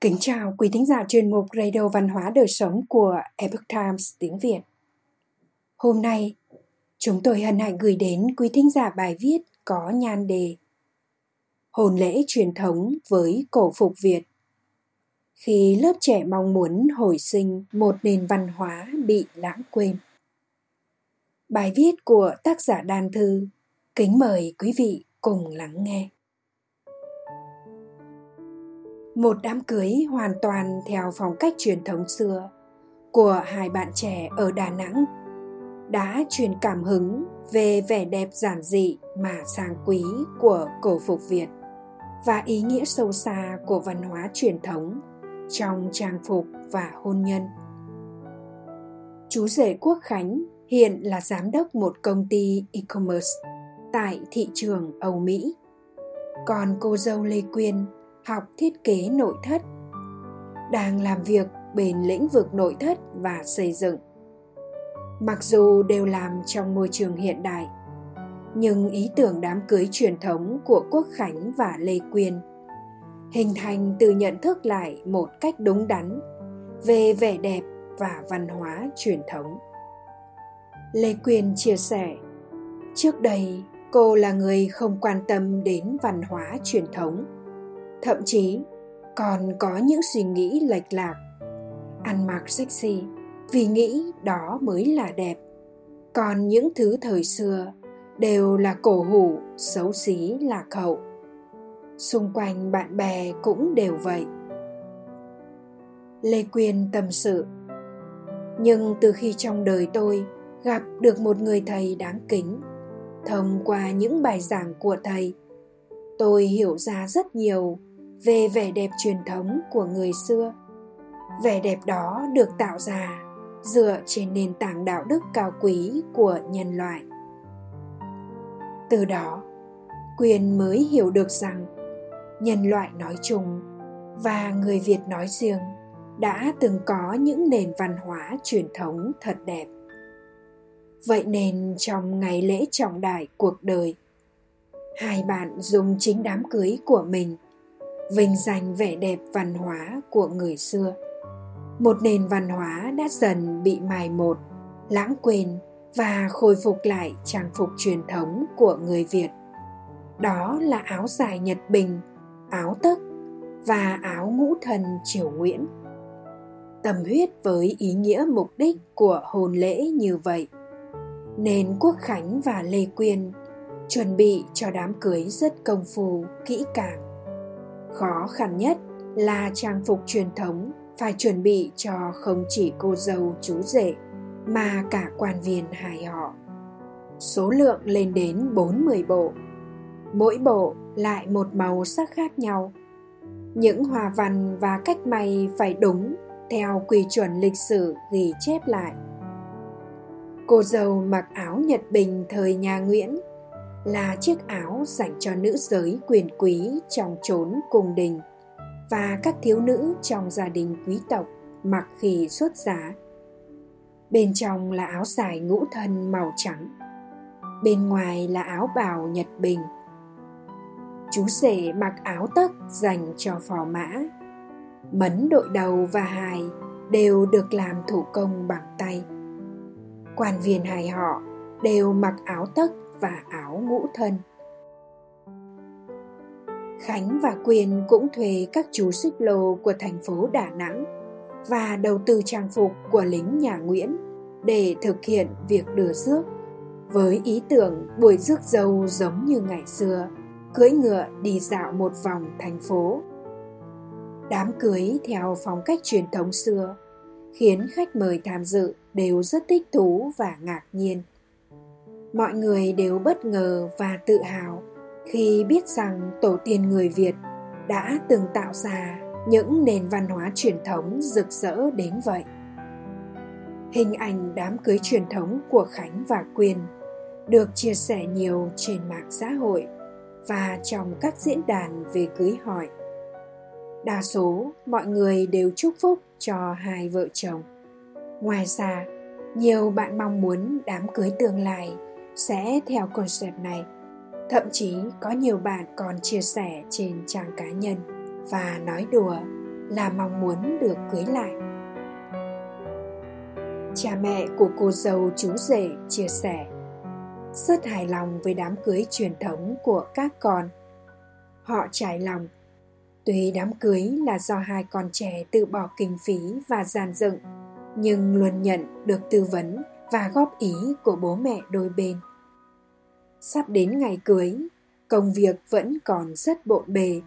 Kính chào quý thính giả chuyên mục Radio Văn hóa Đời Sống của Epoch Times tiếng Việt. Hôm nay, chúng tôi hân hạnh gửi đến quý thính giả bài viết có nhan đề Hồn lễ truyền thống với cổ phục Việt. Khi lớp trẻ mong muốn hồi sinh một nền văn hóa bị lãng quên. Bài viết của tác giả Đan Thư, kính mời quý vị cùng lắng nghe một đám cưới hoàn toàn theo phong cách truyền thống xưa của hai bạn trẻ ở Đà Nẵng đã truyền cảm hứng về vẻ đẹp giản dị mà sang quý của cổ phục Việt và ý nghĩa sâu xa của văn hóa truyền thống trong trang phục và hôn nhân. Chú rể Quốc Khánh hiện là giám đốc một công ty e-commerce tại thị trường Âu Mỹ. Còn cô dâu Lê Quyên học thiết kế nội thất, đang làm việc bên lĩnh vực nội thất và xây dựng. Mặc dù đều làm trong môi trường hiện đại, nhưng ý tưởng đám cưới truyền thống của quốc khánh và lê quyên hình thành từ nhận thức lại một cách đúng đắn về vẻ đẹp và văn hóa truyền thống. Lê quyên chia sẻ, trước đây, cô là người không quan tâm đến văn hóa truyền thống thậm chí, còn có những suy nghĩ lệch lạc. Ăn mặc sexy, vì nghĩ đó mới là đẹp. Còn những thứ thời xưa đều là cổ hủ, xấu xí, lạc hậu. Xung quanh bạn bè cũng đều vậy. Lê quyên tâm sự, nhưng từ khi trong đời tôi gặp được một người thầy đáng kính, thông qua những bài giảng của thầy, tôi hiểu ra rất nhiều về vẻ đẹp truyền thống của người xưa. Vẻ đẹp đó được tạo ra dựa trên nền tảng đạo đức cao quý của nhân loại. Từ đó quyền mới hiểu được rằng nhân loại nói chung và người việt nói riêng đã từng có những nền văn hóa truyền thống thật đẹp. Vậy nên trong ngày lễ trọng đại cuộc đời, hai bạn dùng chính đám cưới của mình vinh danh vẻ đẹp văn hóa của người xưa. Một nền văn hóa đã dần bị mài một, lãng quên và khôi phục lại trang phục truyền thống của người việt. Đó là áo dài nhật bình, áo tấc và áo ngũ thần triều nguyễn. Tâm huyết với ý nghĩa mục đích của hôn lễ như vậy, nên quốc khánh và lê quyên chuẩn bị cho đám cưới rất công phu, kỹ càng khó khăn nhất là trang phục truyền thống phải chuẩn bị cho không chỉ cô dâu chú rể mà cả quan viên hai họ. Số lượng lên đến 40 bộ. Mỗi bộ lại một màu sắc khác nhau. Những hòa văn và cách may phải đúng theo quy chuẩn lịch sử ghi chép lại. Cô dâu mặc áo Nhật Bình thời nhà Nguyễn là chiếc áo dành cho nữ giới quyền quý trong chốn cung đình và các thiếu nữ trong gia đình quý tộc mặc khi xuất giá. Bên trong là áo dài ngũ thân màu trắng, bên ngoài là áo bào nhật bình. Chú rể mặc áo tất dành cho phò mã. Mấn đội đầu và hài đều được làm thủ công bằng tay. Quan viên hài họ đều mặc áo tất và áo ngũ thân. Khánh và Quyền cũng thuê các chú xích lô của thành phố Đà Nẵng và đầu tư trang phục của lính nhà Nguyễn để thực hiện việc đưa rước với ý tưởng buổi rước dâu giống như ngày xưa, cưỡi ngựa đi dạo một vòng thành phố. Đám cưới theo phong cách truyền thống xưa khiến khách mời tham dự đều rất thích thú và ngạc nhiên mọi người đều bất ngờ và tự hào khi biết rằng tổ tiên người việt đã từng tạo ra những nền văn hóa truyền thống rực rỡ đến vậy. Hình ảnh đám cưới truyền thống của khánh và quyên được chia sẻ nhiều trên mạng xã hội và trong các diễn đàn về cưới hỏi. Đa số mọi người đều chúc phúc cho hai vợ chồng. Ngoài ra, nhiều bạn mong muốn đám cưới tương lai sẽ theo concept này. Thậm chí có nhiều bạn còn chia sẻ trên trang cá nhân và nói đùa là mong muốn được cưới lại. Cha mẹ của cô dâu chú rể chia sẻ, rất hài lòng với đám cưới truyền thống của các con. Họ trải lòng, tuy đám cưới là do hai con trẻ tự bỏ kinh phí và giàn dựng, nhưng luôn nhận được tư vấn và góp ý của bố mẹ đôi bên sắp đến ngày cưới, công việc vẫn còn rất bộn bề,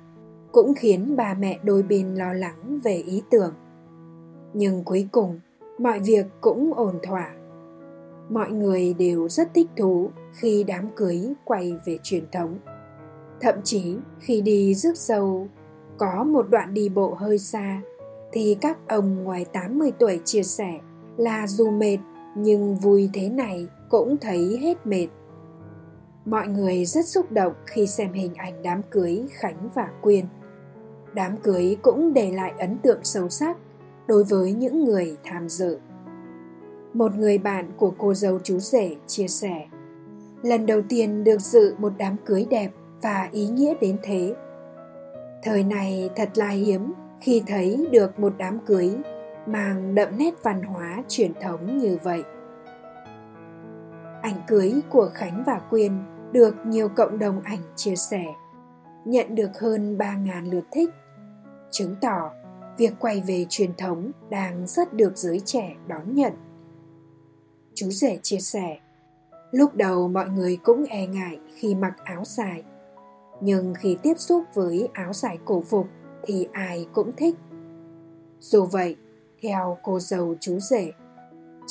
cũng khiến bà mẹ đôi bên lo lắng về ý tưởng. Nhưng cuối cùng, mọi việc cũng ổn thỏa. Mọi người đều rất thích thú khi đám cưới quay về truyền thống. Thậm chí khi đi rước dâu, có một đoạn đi bộ hơi xa, thì các ông ngoài 80 tuổi chia sẻ là dù mệt, nhưng vui thế này cũng thấy hết mệt. Mọi người rất xúc động khi xem hình ảnh đám cưới Khánh và Quyên. Đám cưới cũng để lại ấn tượng sâu sắc đối với những người tham dự. Một người bạn của cô dâu chú rể chia sẻ, Lần đầu tiên được dự một đám cưới đẹp và ý nghĩa đến thế. Thời này thật là hiếm khi thấy được một đám cưới mang đậm nét văn hóa truyền thống như vậy. Ảnh cưới của Khánh và Quyên được nhiều cộng đồng ảnh chia sẻ, nhận được hơn 3.000 lượt thích, chứng tỏ việc quay về truyền thống đang rất được giới trẻ đón nhận. Chú rể chia sẻ, lúc đầu mọi người cũng e ngại khi mặc áo dài, nhưng khi tiếp xúc với áo dài cổ phục thì ai cũng thích. Dù vậy, theo cô dâu chú rể,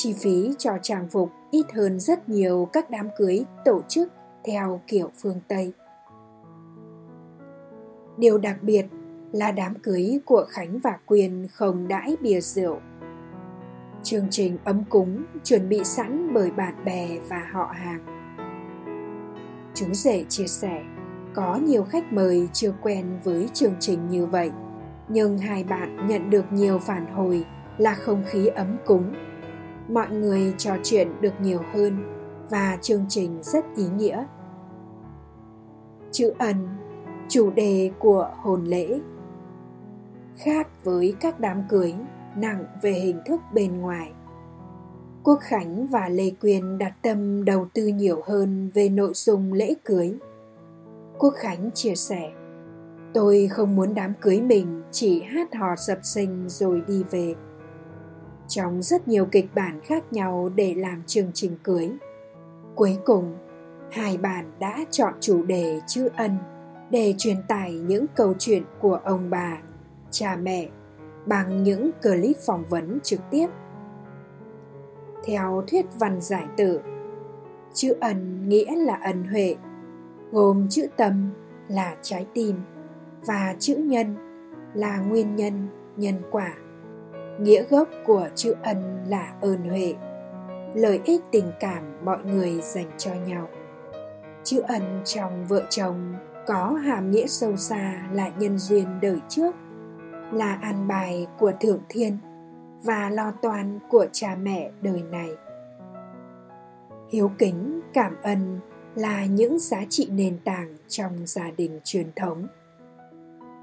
chi phí cho trang phục ít hơn rất nhiều các đám cưới tổ chức theo kiểu phương Tây. Điều đặc biệt là đám cưới của Khánh và Quyên không đãi bia rượu. Chương trình ấm cúng chuẩn bị sẵn bởi bạn bè và họ hàng. Chú rể chia sẻ, có nhiều khách mời chưa quen với chương trình như vậy, nhưng hai bạn nhận được nhiều phản hồi là không khí ấm cúng. Mọi người trò chuyện được nhiều hơn và chương trình rất ý nghĩa. Chữ ân, chủ đề của hồn lễ. Khác với các đám cưới nặng về hình thức bên ngoài. Quốc Khánh và Lê Quyên đặt tâm đầu tư nhiều hơn về nội dung lễ cưới. Quốc Khánh chia sẻ, tôi không muốn đám cưới mình chỉ hát hò sập sinh rồi đi về trong rất nhiều kịch bản khác nhau để làm chương trình cưới. Cuối cùng, hai bạn đã chọn chủ đề chữ ân để truyền tải những câu chuyện của ông bà, cha mẹ bằng những clip phỏng vấn trực tiếp. Theo thuyết văn giải tự chữ ân nghĩa là ân huệ, gồm chữ tâm là trái tim và chữ nhân là nguyên nhân nhân quả nghĩa gốc của chữ ân là ơn huệ, lợi ích tình cảm mọi người dành cho nhau. Chữ ân trong vợ chồng có hàm nghĩa sâu xa là nhân duyên đời trước, là an bài của thượng thiên và lo toan của cha mẹ đời này. Hiếu kính, cảm ơn là những giá trị nền tảng trong gia đình truyền thống.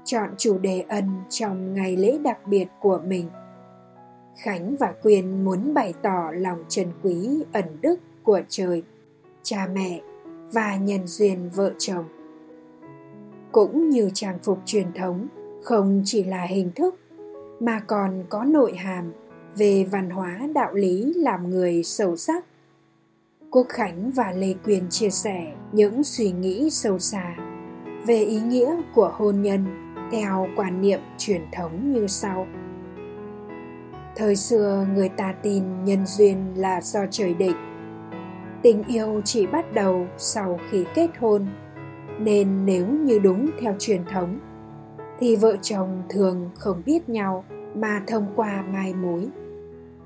Chọn chủ đề ân trong ngày lễ đặc biệt của mình. Khánh và Quyên muốn bày tỏ lòng trân quý ẩn đức của trời, cha mẹ và nhân duyên vợ chồng. Cũng như trang phục truyền thống không chỉ là hình thức mà còn có nội hàm về văn hóa đạo lý làm người sâu sắc. Quốc Khánh và Lê Quyên chia sẻ những suy nghĩ sâu xa về ý nghĩa của hôn nhân theo quan niệm truyền thống như sau thời xưa người ta tin nhân duyên là do trời định. Tình yêu chỉ bắt đầu sau khi kết hôn. Nên nếu như đúng theo truyền thống, thì vợ chồng thường không biết nhau mà thông qua mai mối.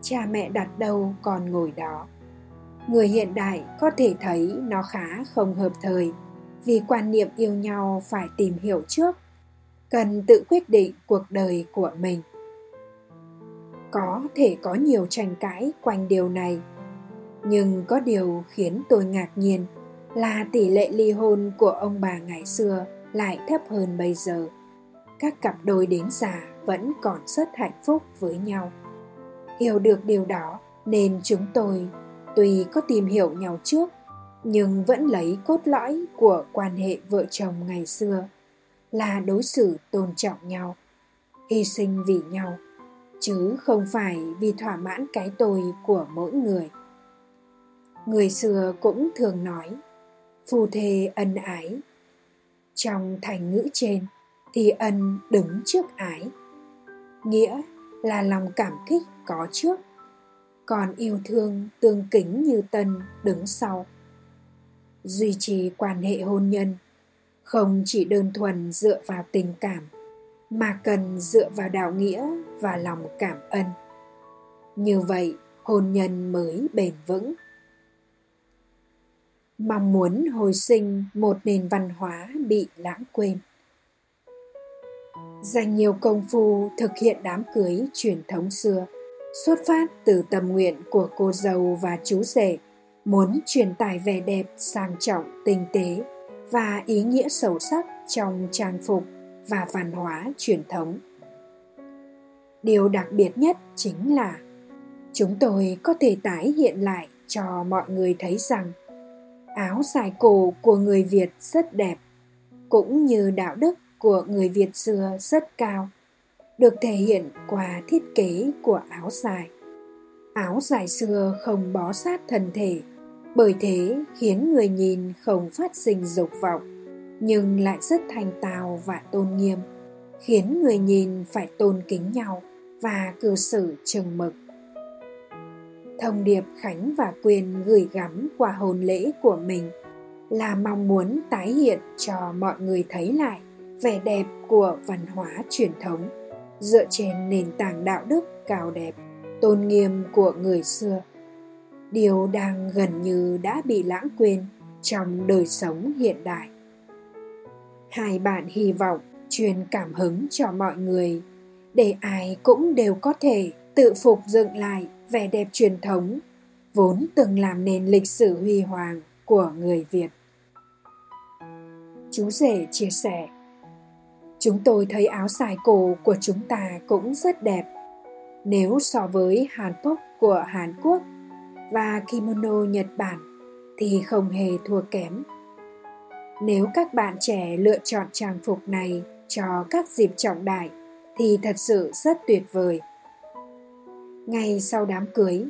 Cha mẹ đặt đâu còn ngồi đó. Người hiện đại có thể thấy nó khá không hợp thời, vì quan niệm yêu nhau phải tìm hiểu trước, cần tự quyết định cuộc đời của mình có thể có nhiều tranh cãi quanh điều này. Nhưng có điều khiến tôi ngạc nhiên là tỷ lệ ly hôn của ông bà ngày xưa lại thấp hơn bây giờ. Các cặp đôi đến già vẫn còn rất hạnh phúc với nhau. Hiểu được điều đó nên chúng tôi, tuy có tìm hiểu nhau trước, nhưng vẫn lấy cốt lõi của quan hệ vợ chồng ngày xưa là đối xử tôn trọng nhau, hy sinh vì nhau chứ không phải vì thỏa mãn cái tôi của mỗi người. Người xưa cũng thường nói phù thê ân ái. Trong thành ngữ trên thì ân đứng trước ái, nghĩa là lòng cảm kích có trước, còn yêu thương tương kính như tân đứng sau. Duy trì quan hệ hôn nhân không chỉ đơn thuần dựa vào tình cảm, mà cần dựa vào đạo nghĩa và lòng cảm ơn. Như vậy, hôn nhân mới bền vững. Mong muốn hồi sinh một nền văn hóa bị lãng quên. Dành nhiều công phu thực hiện đám cưới truyền thống xưa, xuất phát từ tâm nguyện của cô dâu và chú rể, muốn truyền tải vẻ đẹp sang trọng tinh tế và ý nghĩa sâu sắc trong trang phục và văn hóa truyền thống điều đặc biệt nhất chính là chúng tôi có thể tái hiện lại cho mọi người thấy rằng áo dài cổ của người việt rất đẹp, cũng như đạo đức của người việt xưa rất cao, được thể hiện qua thiết kế của áo dài. Áo dài xưa không bó sát thân thể, bởi thế khiến người nhìn không phát sinh dục vọng, nhưng lại rất thành tào và tôn nghiêm, khiến người nhìn phải tôn kính nhau và cư xử chừng mực. Thông điệp khánh và quyền gửi gắm qua hôn lễ của mình là mong muốn tái hiện cho mọi người thấy lại vẻ đẹp của văn hóa truyền thống dựa trên nền tảng đạo đức cao đẹp, tôn nghiêm của người xưa. Điều đang gần như đã bị lãng quên trong đời sống hiện đại. Hai bạn hy vọng truyền cảm hứng cho mọi người để ai cũng đều có thể tự phục dựng lại vẻ đẹp truyền thống, vốn từng làm nên lịch sử huy hoàng của người việt. Chú rể chia sẻ, chúng tôi thấy áo dài cổ của chúng ta cũng rất đẹp. Nếu so với hanbok của hàn quốc và kimono nhật bản thì không hề thua kém. Nếu các bạn trẻ lựa chọn trang phục này cho các dịp trọng đại thì thật sự rất tuyệt vời. Ngay sau đám cưới,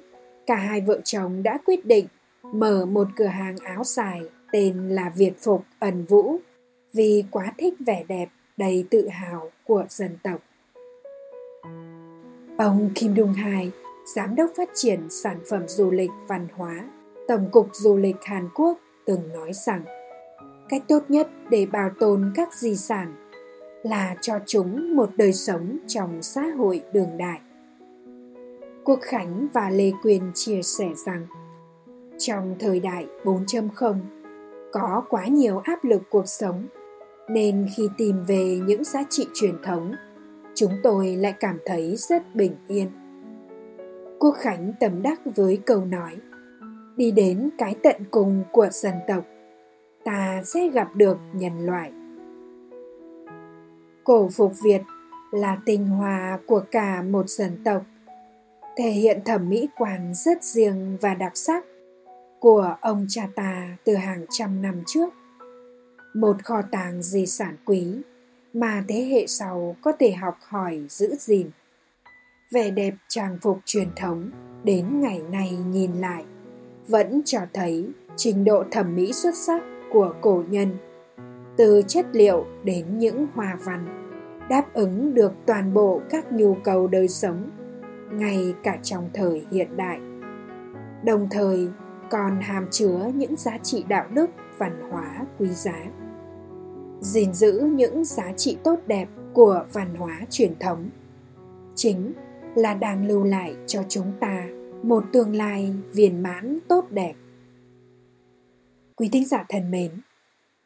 cả hai vợ chồng đã quyết định mở một cửa hàng áo dài tên là việt phục ẩn vũ vì quá thích vẻ đẹp đầy tự hào của dân tộc. Ông kim Dung hai, giám đốc phát triển sản phẩm du lịch văn hóa, tổng cục du lịch hàn quốc từng nói rằng, cách tốt nhất để bảo tồn các di sản là cho chúng một đời sống trong xã hội đường đại. Quốc Khánh và Lê Quyền chia sẻ rằng, trong thời đại 4.0 có quá nhiều áp lực cuộc sống, nên khi tìm về những giá trị truyền thống, chúng tôi lại cảm thấy rất bình yên. Quốc khánh tầm đắc với câu nói, đi đến cái tận cùng của dân tộc, ta sẽ gặp được nhân loại cổ phục việt là tinh hoa của cả một dân tộc, thể hiện thẩm mỹ quan rất riêng và đặc sắc của ông cha ta từ hàng trăm năm trước. Một kho tàng di sản quý mà thế hệ sau có thể học hỏi giữ gìn. Vẻ đẹp trang phục truyền thống đến ngày nay nhìn lại vẫn cho thấy trình độ thẩm mỹ xuất sắc của cổ nhân từ chất liệu đến những hòa văn, đáp ứng được toàn bộ các nhu cầu đời sống, ngay cả trong thời hiện đại. Đồng thời, còn hàm chứa những giá trị đạo đức, văn hóa quý giá. Gìn giữ những giá trị tốt đẹp của văn hóa truyền thống chính là đang lưu lại cho chúng ta một tương lai viên mãn tốt đẹp. Quý thính giả thân mến